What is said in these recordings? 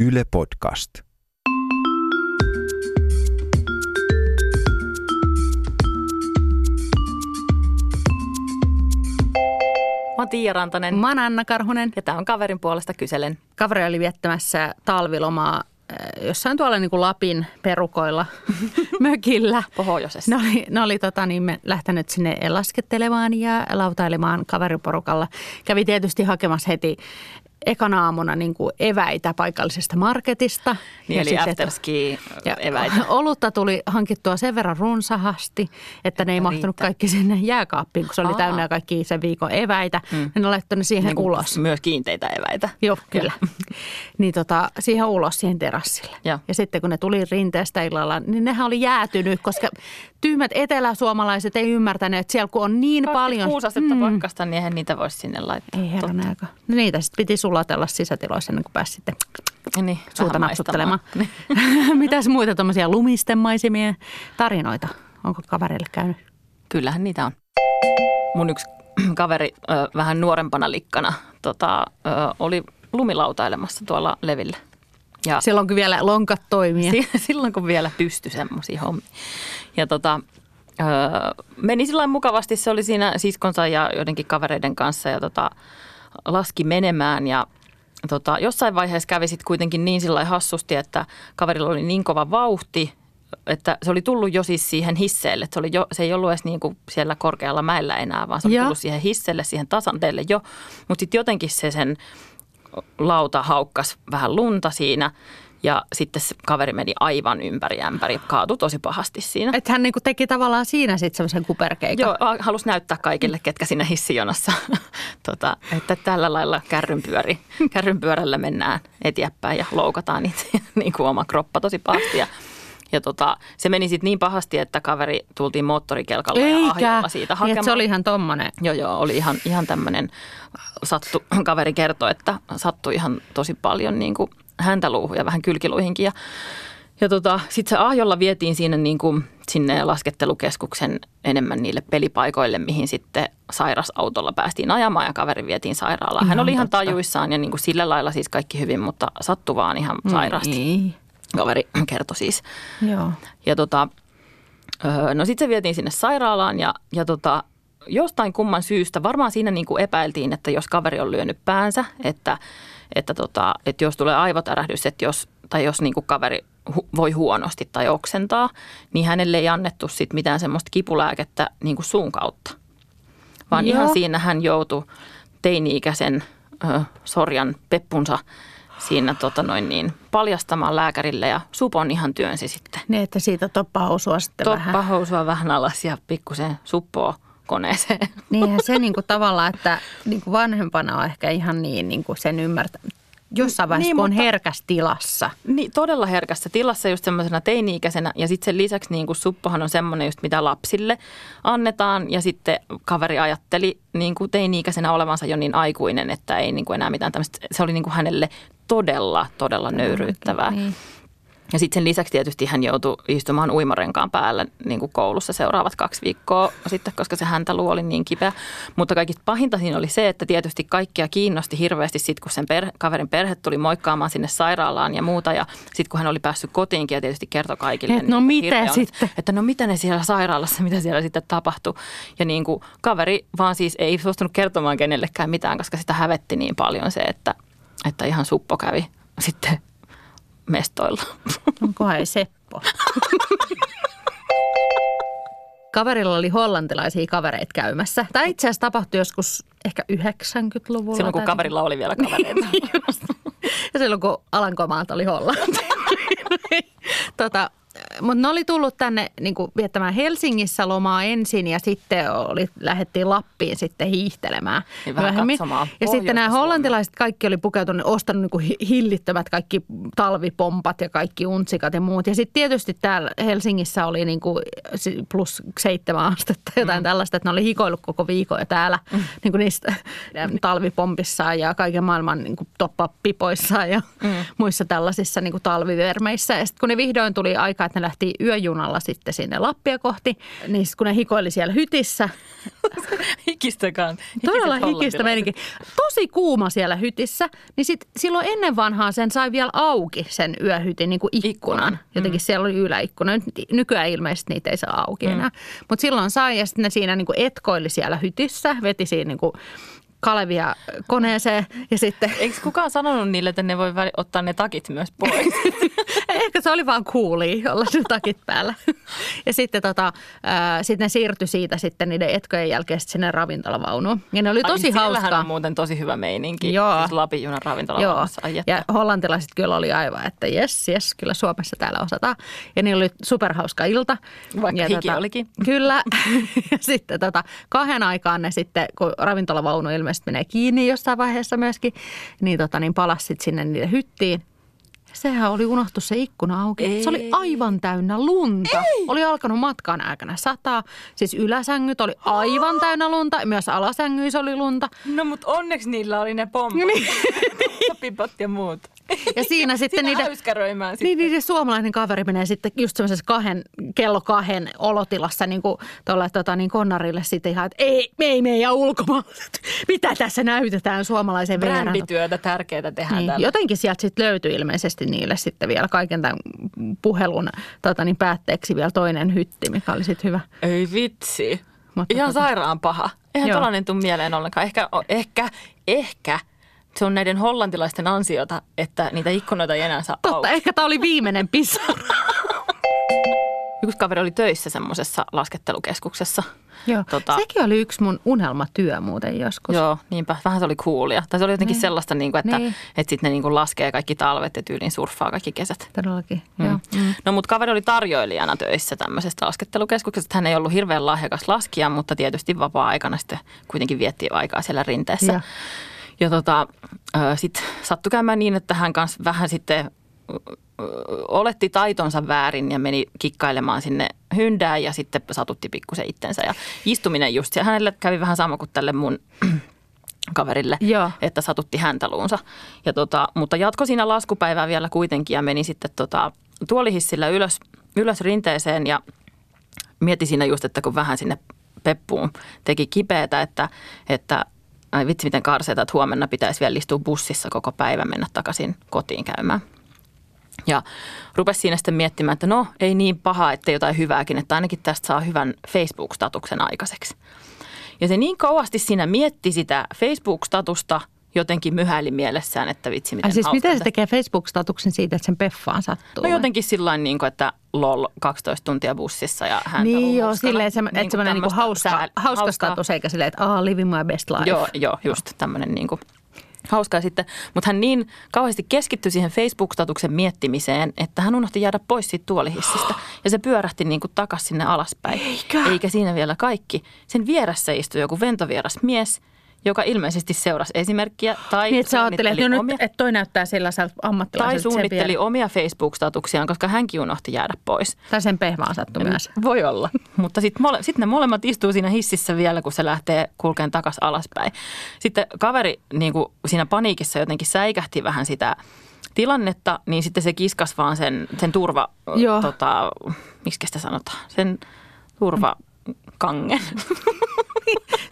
Yle Podcast. Mä oon Tiia Rantanen Mä oon Anna Karhunen. ja tää on kaverin puolesta kyselen. Kaveri oli viettämässä talvilomaa äh, jossain tuolla niin kuin Lapin perukoilla mökillä. Pohjoisessa. Ne oli, ne oli tota, niin me lähtenyt sinne laskettelemaan ja lautailemaan kaveriporukalla. Kävi tietysti hakemassa heti ekana aamuna niin kuin eväitä paikallisesta marketista. Niin, Ja eli afterski ja eväitä. Olutta tuli hankittua sen verran runsahasti, että ne ei Että mahtunut riittää. kaikki sinne jääkaappiin, kun se oli Aa. täynnä kaikki sen viikon eväitä. Mm. Ne laittoi ne siihen Niin ulos. Myös kiinteitä eväitä. Joo, kyllä. niin tota, siihen ulos siihen terassille. Joo. Ja sitten kun ne tuli rinteestä illalla, niin nehän oli jäätynyt, koska tyhmät eteläsuomalaiset ei ymmärtäneet, että siellä kun on niin paljon... 26 astetta mm. pakkasta, niin eihän niitä voisi sinne laittaa. Ei herran aika. No niitä sitten piti sulatella sisätiloissa ennen kuin pääsi sitten. Niin, suuta napsuttelemaan. maistamaan. Mitäs muita tuommoisia lumistemaisimia tarinoita? Onko kaverille käynyt? Kyllähän niitä on. Mun yksi kaveri vähän nuorempana likkana tota, oli lumilautailemassa tuolla levillä. Ja Silloin kun vielä lonkat toimii. Si- silloin kun vielä pystyi semmoisia hommia. Ja tota, öö, meni sillä mukavasti, se oli siinä siskonsa ja joidenkin kavereiden kanssa ja tota, laski menemään ja tota, jossain vaiheessa kävi sitten kuitenkin niin sillä hassusti, että kaverilla oli niin kova vauhti, että se oli tullut jo siis siihen hisseelle. Se, oli jo, se ei ollut edes niin kuin siellä korkealla mäellä enää, vaan se oli Joo. tullut siihen hisseelle, siihen tasanteelle jo. Mutta sitten jotenkin se sen lauta haukkas vähän lunta siinä ja sitten se kaveri meni aivan ympäri ämpäri, kaatui tosi pahasti siinä. Että hän niinku teki tavallaan siinä sitten semmoisen kuperkeikan. Joo, halusi näyttää kaikille, ketkä siinä hissijonassa, tota, että tällä lailla kärrynpyöri, kärrynpyörällä mennään eteenpäin ja loukataan itse niin kuin oma kroppa tosi pahasti. Ja, ja tota, se meni sitten niin pahasti, että kaveri tultiin moottorikelkalla ja Eikä. ahjolla siitä Niin, hakemaan. että se oli ihan tommonen. Joo, joo, oli ihan, ihan tämmöinen, sattu, kaveri kertoi, että sattui ihan tosi paljon niin kuin häntä luuhun ja vähän kylkiluihinkin. Ja, ja tota, sitten se ahjolla vietiin siinä niin kuin sinne laskettelukeskuksen enemmän niille pelipaikoille, mihin sitten sairasautolla päästiin ajamaan ja kaveri vietiin sairaalaan. Hän Ihan oli ihan totta. tajuissaan ja niin kuin sillä lailla siis kaikki hyvin, mutta sattui vaan ihan sairaasti. Niin. Kaveri kertoi siis. Joo. Ja tota, no sitten se vietiin sinne sairaalaan ja, ja tota, jostain kumman syystä, varmaan siinä niin kuin epäiltiin, että jos kaveri on lyönyt päänsä, että, että, tota, että jos tulee aivotärähdys, että jos, tai jos niin kuin kaveri hu- voi huonosti tai oksentaa, niin hänelle ei annettu sit mitään semmoista kipulääkettä niin kuin suun kautta. Vaan Joo. ihan siinä hän joutui teini-ikäisen ö, sorjan peppunsa siinä tota noin niin, paljastamaan lääkärille ja supon ihan työnsi sitten Niin, että siitä toppahousua sitten vähän. toppahousua vähän alas ja pikkusen suppoa koneeseen. Niinhän se niinku tavallaan, että niinku vanhempana on ehkä ihan niin niinku sen ymmärtää. Jossain vaiheessa, Niin, niin, kun on mutta- herkässä tilassa. Niin, todella herkässä tilassa just semmoisena teini-ikäisenä ja sitten sen lisäksi niin kuin suppohan on semmoinen just mitä lapsille annetaan ja sitten kaveri ajatteli niin kuin teini-ikäisenä olevansa jo niin aikuinen, että ei niin kuin enää mitään tämmöistä, se oli niin kuin hänelle todella, todella nöyryyttävää. Niin. Ja sitten sen lisäksi tietysti hän joutui istumaan uimarenkaan päällä niin kuin koulussa seuraavat kaksi viikkoa sitten, koska se häntä luo oli niin kipeä. Mutta kaikista pahinta siinä oli se, että tietysti kaikkia kiinnosti hirveästi sitten, kun sen perhe, kaverin perhe tuli moikkaamaan sinne sairaalaan ja muuta. Ja sitten kun hän oli päässyt kotiinkin ja tietysti kertoi kaikille. Et no kuin mitä hirveä on, sitten? Että no mitä ne siellä sairaalassa, mitä siellä sitten tapahtui. Ja niin kuin kaveri vaan siis ei suostunut kertomaan kenellekään mitään, koska sitä hävetti niin paljon se, että, että ihan suppo kävi sitten mestoilla. Onkohan ei Seppo? Kaverilla oli hollantilaisia kavereita käymässä. Tämä itse asiassa tapahtui joskus ehkä 90-luvulla. Silloin kun kaverilla oli vielä kavereita. Just. Ja silloin kun Alankomaat oli Hollanti. tota, mutta ne oli tullut tänne niin kuin viettämään Helsingissä lomaa ensin ja sitten oli, lähdettiin Lappiin sitten hiihtelemään Niin vähän myöhemmin. katsomaan Ja sitten nämä hollantilaiset kaikki oli pukeutunut, ostanut niin kuin hi- hillittömät kaikki talvipompat ja kaikki untsikat ja muut. Ja sitten tietysti täällä Helsingissä oli niin kuin plus seitsemän astetta jotain mm. tällaista, että ne oli hikoillut koko viikon ja täällä mm. niin kuin niistä talvipompissaan ja kaiken maailman niin kuin toppapipoissaan ja mm. muissa tällaisissa niin kuin talvivermeissä. Ja sitten kun ne vihdoin tuli aika, että ne lähti yöjunalla sitten sinne Lappia kohti. Niin kun ne hikoili siellä hytissä, Hikistäkään. todella hikistä meininki. Tosi kuuma siellä hytissä, niin sit silloin ennen vanhaa sen sai vielä auki sen yöhytin niin kuin ikkunan. Jotenkin siellä oli yläikkuna. Nyt, nykyään ilmeisesti niitä ei saa auki enää. Mutta silloin sai ja sitten ne siinä niin kuin etkoili siellä hytissä, veti siinä niin kuin kalevia koneeseen ja sitten Eikö kukaan sanonut niille, että ne voi ottaa ne takit myös pois? Ehkä se oli vaan kuuli olla ne takit päällä. Ja sitten tota, ää, sitten ne siirtyi siitä sitten niiden etkojen jälkeen sinne ravintolavaunuun. Ja ne oli Ai, tosi niin siellähän hauskaa. on muuten tosi hyvä meininki. Joo. Siis Lapin junan Joo, ravintolavaunussa. Ai että. ja hollantilaiset kyllä oli aivan, että jes, jes, kyllä Suomessa täällä osataan. Ja niillä oli superhauska ilta. Vaikka ja hiki olikin. Kyllä. ja sitten tota, kahden aikaan ne sitten, kun ravintolavaunu ilmeisesti menee kiinni jossain vaiheessa myöskin, niin, tota, niin palasi sitten sinne niiden hyttiin. Sehän oli unohtu se ikkuna auki. Ei. Se oli aivan täynnä lunta. Ei. Oli alkanut matkan aikana sataa. Siis yläsängyt oli aivan täynnä lunta. Myös alasängyissä oli lunta. No mutta onneksi niillä oli ne pompot. Niin. Ja muut. Ja siinä sitten niiden... sitten. Niin, niiden suomalainen kaveri menee sitten just semmoisessa kahden, kello kahden olotilassa niin kuin tuolle tota, niin konnarille sitten ihan, että ei, me ei meidän ulkomaalaiset. Mitä tässä näytetään suomalaisen vieraan? Brändityötä tärkeää tehdä Niin, täällä. jotenkin sieltä sitten löytyi ilmeisesti niille sitten vielä kaiken tämän puhelun tota, niin päätteeksi vielä toinen hytti, mikä oli sitten hyvä. Ei vitsi. Mutta Ihan tota- sairaan paha. Eihän Joo. tällainen tule mieleen ollenkaan. Ehkä, ehkä, ehkä se on näiden hollantilaisten ansiota, että niitä ikkunoita ei enää saa Totta, auki. ehkä tämä oli viimeinen pisara. Yksi kaveri oli töissä semmoisessa laskettelukeskuksessa. Joo. Tota- Sekin oli yksi mun unelmatyö muuten joskus. Joo, niinpä. Vähän se oli coolia. Tai se oli jotenkin sellaista, niin kuin, että, Niin. että sitten ne niin kuin laskee kaikki talvet ja tyyliin surffaa kaikki kesät. Todellakin, mm. joo. Mm. No mutta kaveri oli tarjoilijana töissä tämmöisestä laskettelukeskuksesta. Hän ei ollut hirveän lahjakas laskija, mutta tietysti vapaa-aikana sitten kuitenkin vietti aikaa siellä rinteessä. Joo. Ja tota, sitten sattui käymään niin, että hän kanssa vähän sitten oletti taitonsa väärin ja meni kikkailemaan sinne hyndään ja sitten satutti pikkusen itsensä. Ja istuminen just, se hänelle kävi vähän sama kuin tälle mun kaverille, Joo. että satutti häntäluunsa. Ja tota, mutta jatko siinä laskupäivää vielä kuitenkin ja meni sitten tota, tuolihissillä ylös, ylös rinteeseen ja mietti siinä just, että kun vähän sinne peppuun teki kipeätä, että, että ai vitsi miten karseeta, että huomenna pitäisi vielä istua bussissa koko päivä mennä takaisin kotiin käymään. Ja rupesi siinä sitten miettimään, että no ei niin paha, ettei jotain hyvääkin, että ainakin tästä saa hyvän Facebook-statuksen aikaiseksi. Ja se niin kauasti siinä mietti sitä Facebook-statusta, jotenkin myhäili mielessään, että vitsi miten Ai siis hauska miten se tekee Facebook-statuksen siitä, että sen peffaan sattuu? No jotenkin sillä niin kuin, että lol 12 tuntia bussissa ja hän Niin joo, silleen, että, se, että semmoinen niinku hauska, hauska status, eikä silleen, että ah, living my best life. Joo, joo, just tämmöinen niin kuin hauskaa sitten. Mutta hän niin kauheasti keskittyi siihen Facebook-statuksen miettimiseen, että hän unohti jäädä pois siitä tuolihissistä. Ja se pyörähti niin kuin takaisin sinne alaspäin. Eikä? Eikä siinä vielä kaikki. Sen vieressä istui joku ventovieras mies, joka ilmeisesti seurasi esimerkkiä tai Niin, että sä ajattelet, no omia- nyt, että toi näyttää sellaiselta ammattilaiselta. tai sen suunnitteli omia Facebook-statuksiaan, koska hänkin unohti jäädä pois. Tai sen pehmaan sattui myös. Voi olla. Mutta sitten mole, sit ne molemmat istuu siinä hississä vielä, kun se lähtee kulkeen takaisin alaspäin. Sitten kaveri niin kuin siinä paniikissa jotenkin säikähti vähän sitä tilannetta, niin sitten se kiskas vaan sen, sen turva, Joo. tota, miksi sitä sanotaan, sen turvakangen.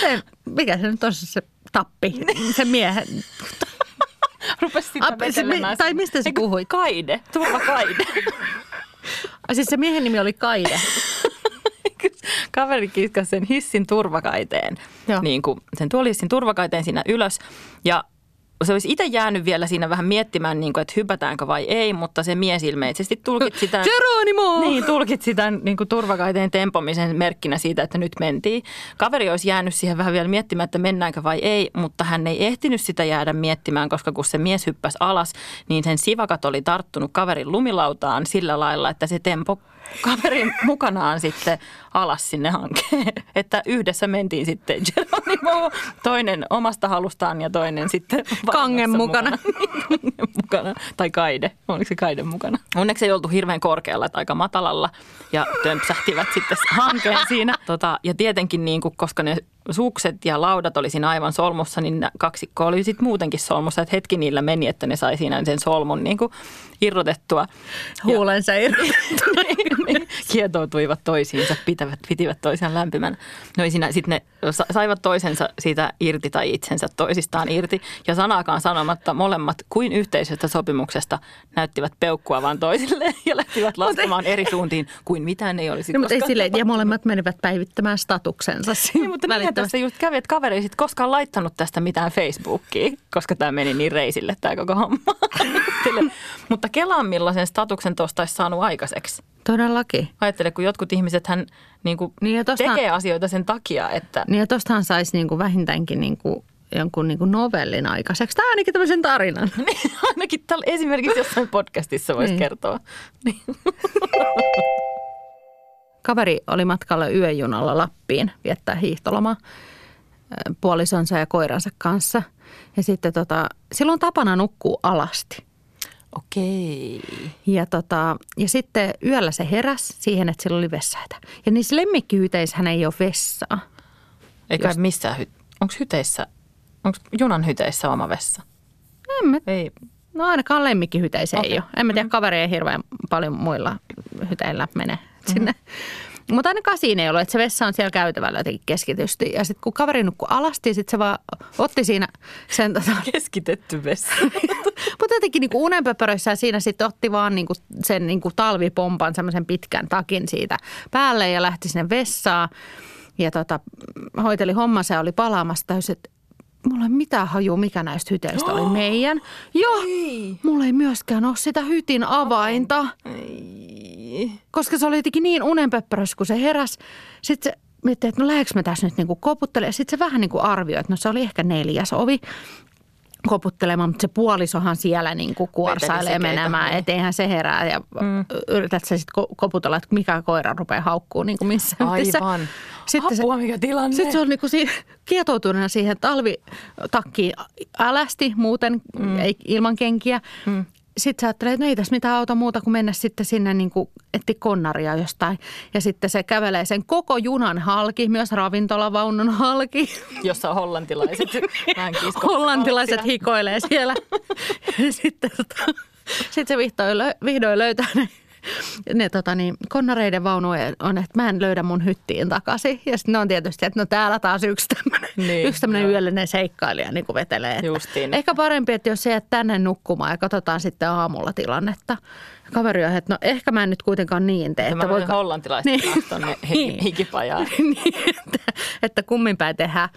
Se, mikä se nyt on se, tappi, se miehen. Rupesi sitä se- vetelemään. tai mistä se puhui? Kaide, turvakaide. Ai siis se miehen nimi oli Kaide. Kaveri kiskasi sen hissin turvakaiteen, Joo. niin kuin sen tuolihissin turvakaiteen siinä ylös. Ja se olisi itse jäänyt vielä siinä vähän miettimään, niin kuin, että hypätäänkö vai ei, mutta se mies ilmeisesti tulkitsi sitä... Geronimo! Niin, tulkitsi sitä niin kuin turvakaiteen tempomisen merkkinä siitä, että nyt mentiin. Kaveri olisi jäänyt siihen vähän vielä miettimään, että mennäänkö vai ei, mutta hän ei ehtinyt sitä jäädä miettimään, koska kun se mies hyppäsi alas, niin sen sivakat oli tarttunut kaverin lumilautaan sillä lailla, että se tempo kaverin mukanaan sitten alas sinne hankeen. Että yhdessä mentiin sitten Geronimo, toinen omasta halustaan ja toinen sitten Kangen mukana. Kangen mukana. Tai kaide, oliko se kaide mukana? Onneksi ei oltu hirveän korkealla, että aika matalalla ja tömpsähtivät sitten hankeen siinä. Tota, ja tietenkin, niin kuin, koska ne sukset ja laudat oli siinä aivan solmussa, niin kaksikko oli sitten muutenkin solmussa. Että hetki niillä meni, että ne sai siinä sen solmun niin kuin irrotettua. Huulensa irti. Niin, kietoutuivat toisiinsa, pitävät, pitivät toisiaan lämpimänä. No sitten ne sa- saivat toisensa siitä irti tai itsensä toisistaan irti. Ja sanaakaan sanomatta molemmat kuin yhteisestä sopimuksesta näyttivät peukkua vaan toisilleen ja lähtivät laskemaan eri suuntiin kuin mitään ei olisi No, mutta ei silleen, ja molemmat menivät päivittämään statuksensa niin, mutta niinhän tässä just kävi, että kaveri ei sit koskaan laittanut tästä mitään Facebookiin, koska tämä meni niin reisille tämä koko homma. mutta kelaan millaisen statuksen tuosta olisi saanut aikaiseksi. Todellakin. Ajattele, kun jotkut ihmiset hän niin kuin Niin ja tosta- tekee asioita sen takia, että Niin ja tostahan saisi niinku vähintäänkin niinku jonkun niinku novellin aikaiseksi. Tai ainakin tämmöisen tarinan. ainakin tällä, esimerkiksi jossain podcastissa voisi Niin. kertoa. Niin. Kaveri oli matkalla yöjunalla Lappiin viettää hiihtolomaa puolisonsa ja koiransa kanssa. Ja sitten tota, silloin tapana nukkuu alasti. Okei. Ja, tota, ja sitten yöllä se heräsi siihen, että sillä oli vessaita. Ja niissä lemmikkihyyteissä ei ole vessaa. Eikä Just- missään, hy- onko hyteissä, onko junan hyteissä oma vessa? En mä, Ei. no ainakaan lemmikkihyyteissä okay. Ei ole. En mä tiedä, kaveri ei hirveän paljon muilla hyteillä mene sinne. Mutta ainakaan siinä ei ollut, että se vessa on siellä käytävällä jotenkin keskitysti. Ja sitten kun kaveri nukkui alasti, sitten se vaan otti siinä sen, tota, Keskitetty vessa. mutta jotenkin niinku unenpöpöröissä ja siinä sitten otti vaan niinku sen niinku talvipompan, semmoisen pitkän takin siitä päälle ja lähti sinne vessaan. Ja tota, hoiteli hommansa ja oli palaamassa täysin, että mulla ei mitään hajua, mikä näistä hyteistä oli meidän. Joo, Ei. mulla ei myöskään ole sitä hytin avainta, Ei. Koska se oli jotenkin niin unenpöppärössä, kun se heräsi. Sitten se mietti, että no lähdekö mä tässä nyt niinku koputtelemaan. Sitten se vähän niin kuin arvioi, että no se oli ehkä neljäs ovi koputtelemaan, mutta se puolisohan siellä niin kuin kuorsailee menemään, niin. etteihän se herää. Ja mm. yrität sä sitten koputella, että mikä koira rupeaa haukkuu niin kuin missä. Aivan. Sitten se, Apua, mikä tilanne. sitten se on niinku si- kietoutuneena siihen talvitakkiin älästi muuten, mm. ei ilman kenkiä. Mm. Sitten sä ajattelee, että no ei tässä mitään auta muuta kuin mennä sitten sinne niin kuin etti konnaria jostain. Ja sitten se kävelee sen koko junan halki, myös ravintolavaunun halki. Jossa on hollantilaiset vähän. Hollantilaiset hikoilee siellä. Sitten tota, sit se vihdoin, lö- vihdoin löytää ne, ne tota niin, konnareiden vaunuja on, että mä en löydä mun hyttiin takaisin. Ja sitten ne on tietysti, että no täällä taas yksi tämmöinen Niin, yksi tämmöinen yöllinen seikkailija niin kuin vetelee. Että Justiin. Ehkä parempi, että jos se jäät tänne nukkumaan ja katsotaan sitten aamulla tilannetta. Kaveri on, että no ehkä mä en nyt kuitenkaan niin tee. Että Että mä voin hollantilaiset Niin. niin. tuonne Niin. hiki, hikipajaan. niin, että, että kummin päin tehdään.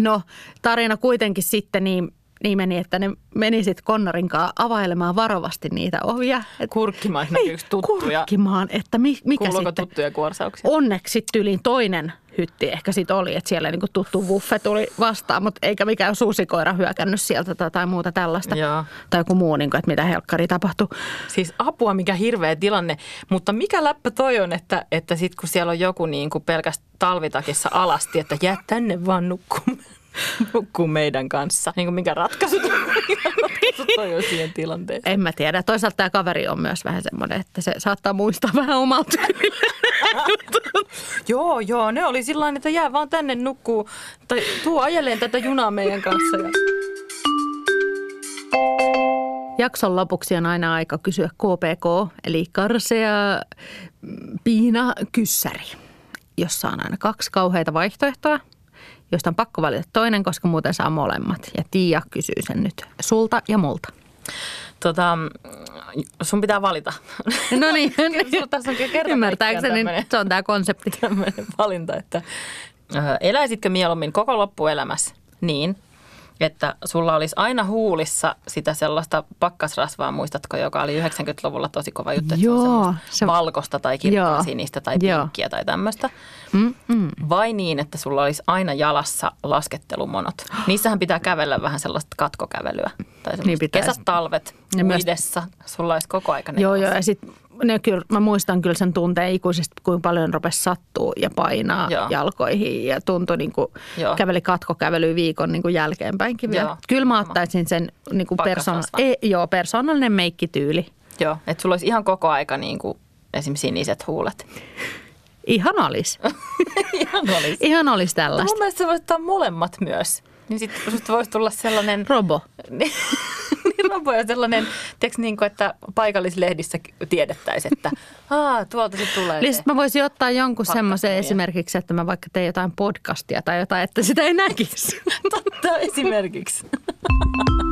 No tarina kuitenkin sitten niin, niin meni, että ne meni sitten Konnarin kanssa availemaan varovasti niitä ovia. Et, Kurkkimaan, näkyykö tuttuja. kurkkimaan, että mi, mikä Kuuluuko sitten. tuttuja kuorsauksia? Onneksi tyyliin toinen hytti ehkä sitten oli, että siellä niinku tuttu buffe tuli vastaan, mutta eikä mikään suusikoira hyökännyt sieltä tai, tai muuta tällaista. Joo. Tai joku muu, niinku, että mitä helkkari tapahtui. Siis apua, mikä hirveä tilanne. Mutta mikä läppä toi on, että, että sit kun siellä on joku niin kuin pelkästään talvitakissa alasti, että jää tänne vaan nukkuu, nukkuu meidän kanssa. Niin kuin mikä ratkaisu, toi on siihen tilanteeseen. En mä tiedä. Toisaalta tämä kaveri on myös vähän semmoinen, että se saattaa muistaa vähän omalta Joo, joo, ne oli sillä että jää vaan tänne nukkuu. Tai tuu ajeleen tätä junaa meidän kanssa. Ja... Jakson lopuksi on aina aika kysyä KPK, eli karsea mm, piina kyssäri, jossa on aina kaksi kauheita vaihtoehtoa, josta on pakko valita toinen, koska muuten saa molemmat. Ja Tiia kysyy sen nyt sulta ja multa. Tota, sun pitää valita. No niin, Sulla tässä on kerta ymmärtääkseni se on tämä konsepti. tämmöinen valinta, että ö, eläisitkö mieluummin koko loppuelämässä niin, että sulla olisi aina huulissa sitä sellaista pakkasrasvaa, muistatko, joka oli 90-luvulla tosi kova juttu, että se Joo, on semmoista se- valkoista tai Joo. kirkkaansinistä tai pinkkiä tai tämmöistä. Mm, mm. Vai niin, että sulla olisi aina jalassa laskettelumonot. Niissähän pitää kävellä vähän sellaista katkokävelyä. Tai Niin pitäisi. kesät, talvet, Ja myös- uidessa. Sulla olisi koko aika ne Joo, joo, ja sitten ne kyllä, mä muistan kyllä sen tunteen ikuisesti, kuinka paljon rupesi sattuu ja painaa Joo. jalkoihin ja tuntui niin kuin Joo. käveli katkokävely viikon niin kuin jälkeenpäinkin vielä. Joo. Kyllä mä ottaisin sen niin kuin persoon, Pakkasrasvan. e, joo, persoonallinen meikkityyli. Joo, että sulla olisi ihan koko aika niin kuin esimerkiksi siniset huulet. Ihan olisi. Ihan olisi. Ihan olisi Mun tällaista. mielestä sä voisit ottaa molemmat myös. Niin sitten susta voisi tulla sellainen, Robo. niin robo ja sellainen, tiedätkö, niin kuin, että paikallislehdissä tiedettäisiin, että Aa, tuolta se tulee. Eli se. sit mä voisin ottaa jonkun semmoisen esimerkiksi, että mä vaikka teen jotain podcastia tai jotain, että sitä ei näkisi. Totta esimerkiksi.